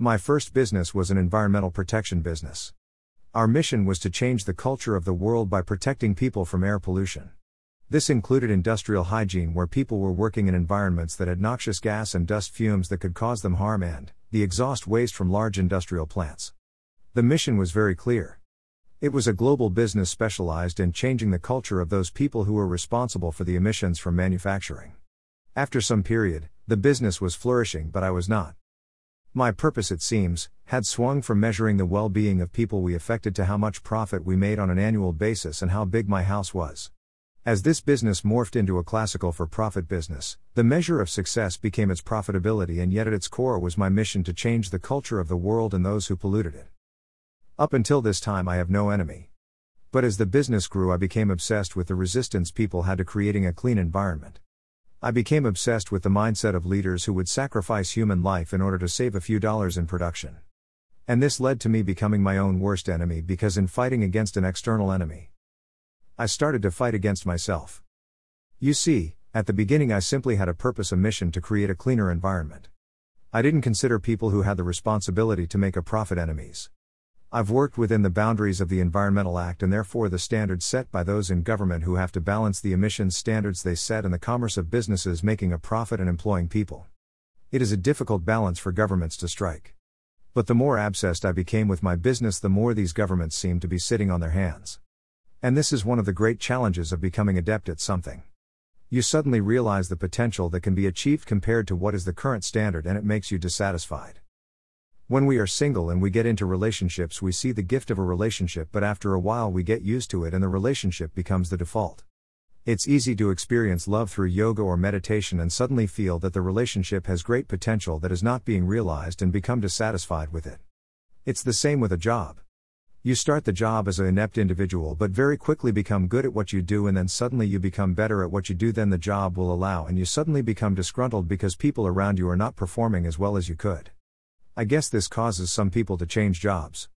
My first business was an environmental protection business. Our mission was to change the culture of the world by protecting people from air pollution. This included industrial hygiene where people were working in environments that had noxious gas and dust fumes that could cause them harm and the exhaust waste from large industrial plants. The mission was very clear. It was a global business specialized in changing the culture of those people who were responsible for the emissions from manufacturing. After some period, the business was flourishing, but I was not. My purpose, it seems, had swung from measuring the well being of people we affected to how much profit we made on an annual basis and how big my house was. As this business morphed into a classical for profit business, the measure of success became its profitability, and yet at its core was my mission to change the culture of the world and those who polluted it. Up until this time, I have no enemy. But as the business grew, I became obsessed with the resistance people had to creating a clean environment. I became obsessed with the mindset of leaders who would sacrifice human life in order to save a few dollars in production. And this led to me becoming my own worst enemy because in fighting against an external enemy, I started to fight against myself. You see, at the beginning I simply had a purpose, a mission to create a cleaner environment. I didn't consider people who had the responsibility to make a profit enemies. I've worked within the boundaries of the Environmental Act and therefore the standards set by those in government who have to balance the emissions standards they set and the commerce of businesses making a profit and employing people. It is a difficult balance for governments to strike. But the more obsessed I became with my business, the more these governments seemed to be sitting on their hands. And this is one of the great challenges of becoming adept at something. You suddenly realize the potential that can be achieved compared to what is the current standard, and it makes you dissatisfied. When we are single and we get into relationships, we see the gift of a relationship, but after a while we get used to it and the relationship becomes the default. It's easy to experience love through yoga or meditation and suddenly feel that the relationship has great potential that is not being realized and become dissatisfied with it. It's the same with a job. You start the job as an inept individual but very quickly become good at what you do and then suddenly you become better at what you do then the job will allow and you suddenly become disgruntled because people around you are not performing as well as you could. I guess this causes some people to change jobs.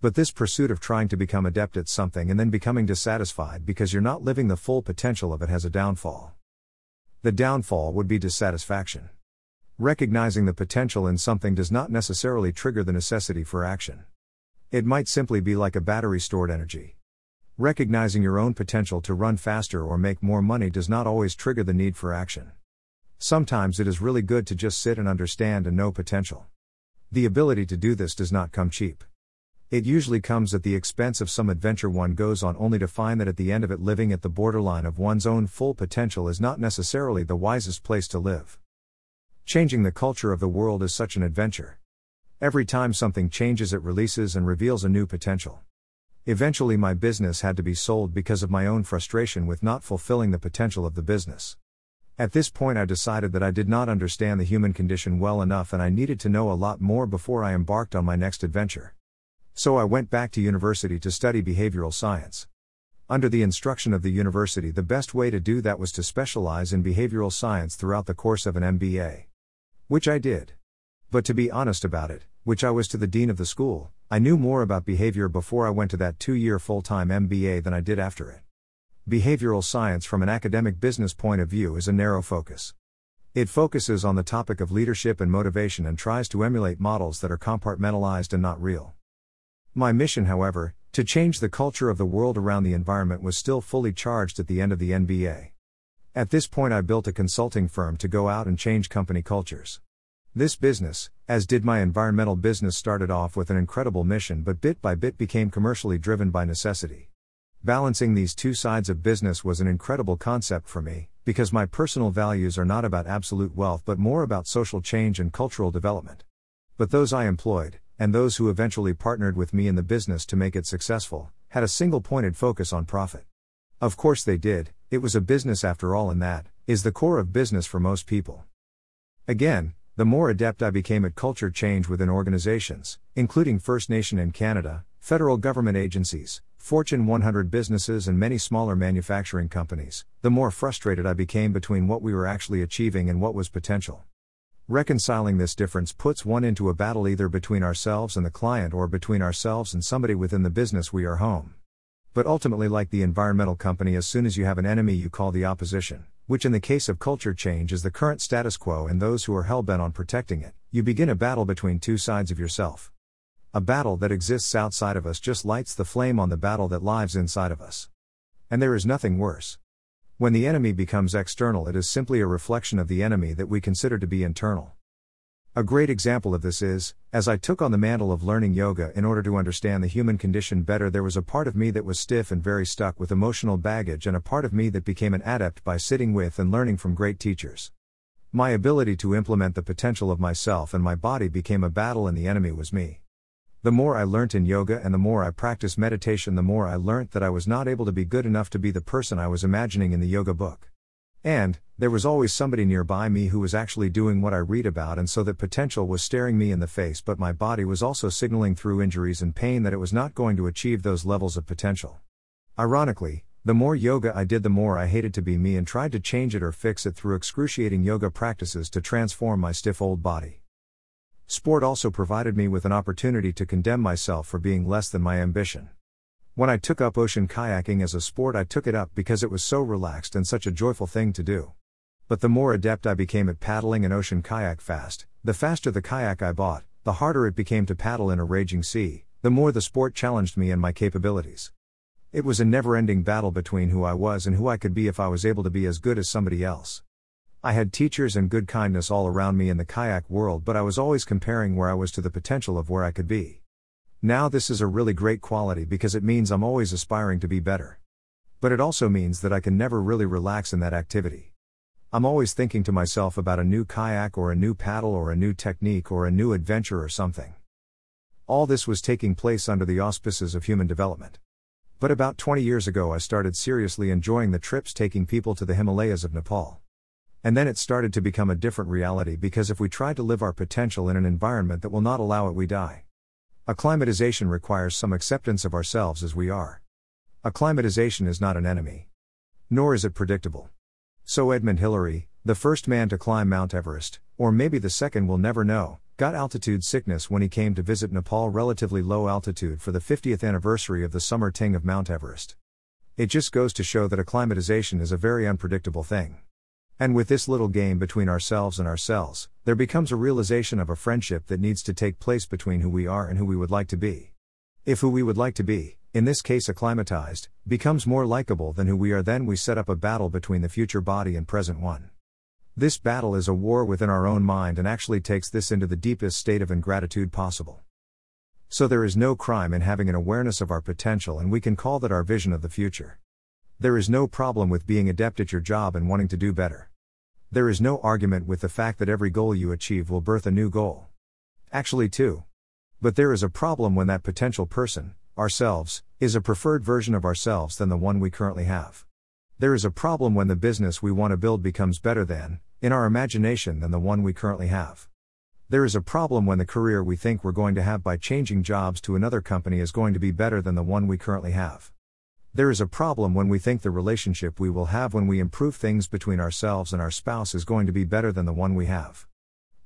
But this pursuit of trying to become adept at something and then becoming dissatisfied because you're not living the full potential of it has a downfall. The downfall would be dissatisfaction. Recognizing the potential in something does not necessarily trigger the necessity for action. It might simply be like a battery stored energy. Recognizing your own potential to run faster or make more money does not always trigger the need for action. Sometimes it is really good to just sit and understand and know potential. The ability to do this does not come cheap. It usually comes at the expense of some adventure one goes on only to find that at the end of it, living at the borderline of one's own full potential is not necessarily the wisest place to live. Changing the culture of the world is such an adventure. Every time something changes, it releases and reveals a new potential. Eventually, my business had to be sold because of my own frustration with not fulfilling the potential of the business. At this point, I decided that I did not understand the human condition well enough and I needed to know a lot more before I embarked on my next adventure. So I went back to university to study behavioral science. Under the instruction of the university, the best way to do that was to specialize in behavioral science throughout the course of an MBA. Which I did. But to be honest about it, which I was to the dean of the school, I knew more about behavior before I went to that two year full time MBA than I did after it. Behavioral science from an academic business point of view is a narrow focus. It focuses on the topic of leadership and motivation and tries to emulate models that are compartmentalized and not real. My mission, however, to change the culture of the world around the environment was still fully charged at the end of the MBA. At this point, I built a consulting firm to go out and change company cultures. This business, as did my environmental business, started off with an incredible mission but bit by bit became commercially driven by necessity. Balancing these two sides of business was an incredible concept for me, because my personal values are not about absolute wealth but more about social change and cultural development. But those I employed, and those who eventually partnered with me in the business to make it successful, had a single pointed focus on profit. Of course they did, it was a business after all, and that is the core of business for most people. Again, the more adept I became at culture change within organizations, including First Nation in Canada, federal government agencies, Fortune 100 businesses, and many smaller manufacturing companies, the more frustrated I became between what we were actually achieving and what was potential. Reconciling this difference puts one into a battle either between ourselves and the client or between ourselves and somebody within the business we are home. But ultimately, like the environmental company, as soon as you have an enemy, you call the opposition, which in the case of culture change is the current status quo and those who are hell bent on protecting it, you begin a battle between two sides of yourself. A battle that exists outside of us just lights the flame on the battle that lives inside of us. And there is nothing worse. When the enemy becomes external, it is simply a reflection of the enemy that we consider to be internal. A great example of this is, as I took on the mantle of learning yoga in order to understand the human condition better, there was a part of me that was stiff and very stuck with emotional baggage, and a part of me that became an adept by sitting with and learning from great teachers. My ability to implement the potential of myself and my body became a battle, and the enemy was me. The more I learnt in yoga and the more I practiced meditation, the more I learnt that I was not able to be good enough to be the person I was imagining in the yoga book. And, there was always somebody nearby me who was actually doing what I read about, and so that potential was staring me in the face, but my body was also signaling through injuries and pain that it was not going to achieve those levels of potential. Ironically, the more yoga I did, the more I hated to be me and tried to change it or fix it through excruciating yoga practices to transform my stiff old body. Sport also provided me with an opportunity to condemn myself for being less than my ambition. When I took up ocean kayaking as a sport, I took it up because it was so relaxed and such a joyful thing to do. But the more adept I became at paddling an ocean kayak fast, the faster the kayak I bought, the harder it became to paddle in a raging sea, the more the sport challenged me and my capabilities. It was a never ending battle between who I was and who I could be if I was able to be as good as somebody else. I had teachers and good kindness all around me in the kayak world, but I was always comparing where I was to the potential of where I could be. Now, this is a really great quality because it means I'm always aspiring to be better. But it also means that I can never really relax in that activity. I'm always thinking to myself about a new kayak or a new paddle or a new technique or a new adventure or something. All this was taking place under the auspices of human development. But about 20 years ago, I started seriously enjoying the trips taking people to the Himalayas of Nepal. And then it started to become a different reality because if we try to live our potential in an environment that will not allow it, we die. Acclimatization requires some acceptance of ourselves as we are. Acclimatization is not an enemy. Nor is it predictable. So Edmund Hillary, the first man to climb Mount Everest, or maybe the second will never know, got altitude sickness when he came to visit Nepal relatively low altitude for the 50th anniversary of the summer ting of Mount Everest. It just goes to show that acclimatization is a very unpredictable thing. And with this little game between ourselves and ourselves, there becomes a realization of a friendship that needs to take place between who we are and who we would like to be. If who we would like to be, in this case acclimatized, becomes more likable than who we are, then we set up a battle between the future body and present one. This battle is a war within our own mind and actually takes this into the deepest state of ingratitude possible. So there is no crime in having an awareness of our potential, and we can call that our vision of the future. There is no problem with being adept at your job and wanting to do better. There is no argument with the fact that every goal you achieve will birth a new goal. Actually, too. But there is a problem when that potential person, ourselves, is a preferred version of ourselves than the one we currently have. There is a problem when the business we want to build becomes better than, in our imagination, than the one we currently have. There is a problem when the career we think we're going to have by changing jobs to another company is going to be better than the one we currently have. There is a problem when we think the relationship we will have when we improve things between ourselves and our spouse is going to be better than the one we have.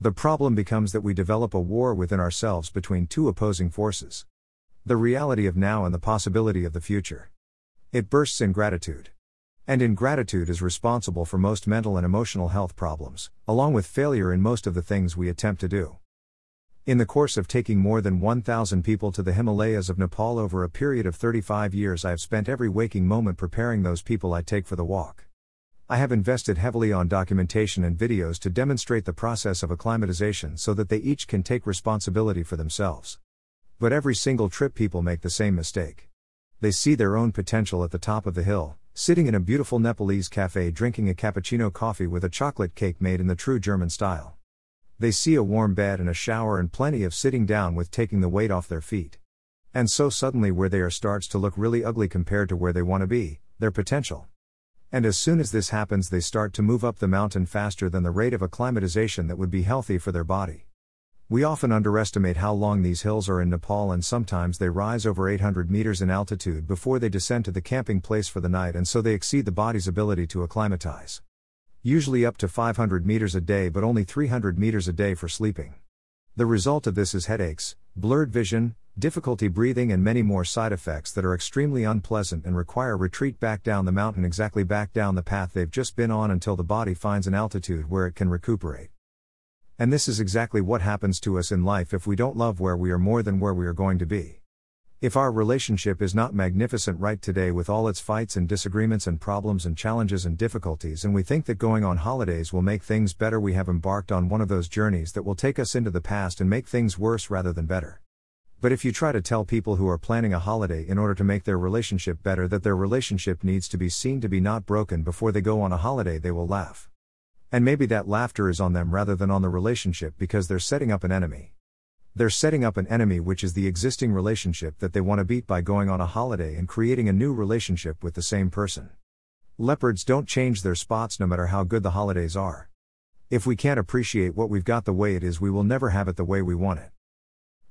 The problem becomes that we develop a war within ourselves between two opposing forces. The reality of now and the possibility of the future. It bursts in gratitude. And ingratitude is responsible for most mental and emotional health problems, along with failure in most of the things we attempt to do. In the course of taking more than 1,000 people to the Himalayas of Nepal over a period of 35 years, I have spent every waking moment preparing those people I take for the walk. I have invested heavily on documentation and videos to demonstrate the process of acclimatization so that they each can take responsibility for themselves. But every single trip, people make the same mistake. They see their own potential at the top of the hill, sitting in a beautiful Nepalese cafe drinking a cappuccino coffee with a chocolate cake made in the true German style. They see a warm bed and a shower and plenty of sitting down with taking the weight off their feet. And so suddenly where they are starts to look really ugly compared to where they want to be, their potential. And as soon as this happens, they start to move up the mountain faster than the rate of acclimatization that would be healthy for their body. We often underestimate how long these hills are in Nepal, and sometimes they rise over 800 meters in altitude before they descend to the camping place for the night, and so they exceed the body's ability to acclimatize usually up to 500 meters a day but only 300 meters a day for sleeping. The result of this is headaches, blurred vision, difficulty breathing, and many more side effects that are extremely unpleasant and require retreat back down the mountain, exactly back down the path they've just been on until the body finds an altitude where it can recuperate. And this is exactly what happens to us in life if we don't love where we are more than where we are going to be. If our relationship is not magnificent right today with all its fights and disagreements and problems and challenges and difficulties, and we think that going on holidays will make things better, we have embarked on one of those journeys that will take us into the past and make things worse rather than better. But if you try to tell people who are planning a holiday in order to make their relationship better that their relationship needs to be seen to be not broken before they go on a holiday, they will laugh. And maybe that laughter is on them rather than on the relationship because they're setting up an enemy. They're setting up an enemy, which is the existing relationship that they want to beat by going on a holiday and creating a new relationship with the same person. Leopards don't change their spots no matter how good the holidays are. If we can't appreciate what we've got the way it is, we will never have it the way we want it.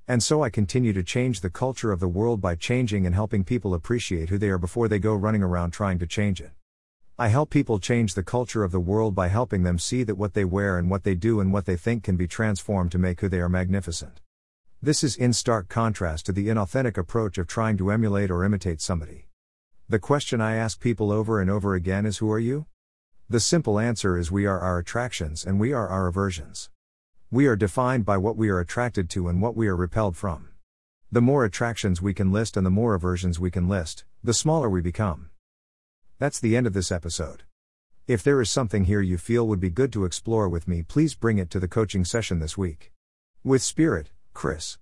And so I continue to change the culture of the world by changing and helping people appreciate who they are before they go running around trying to change it. I help people change the culture of the world by helping them see that what they wear and what they do and what they think can be transformed to make who they are magnificent. This is in stark contrast to the inauthentic approach of trying to emulate or imitate somebody. The question I ask people over and over again is Who are you? The simple answer is We are our attractions and we are our aversions. We are defined by what we are attracted to and what we are repelled from. The more attractions we can list and the more aversions we can list, the smaller we become. That's the end of this episode. If there is something here you feel would be good to explore with me, please bring it to the coaching session this week. With Spirit, Chris.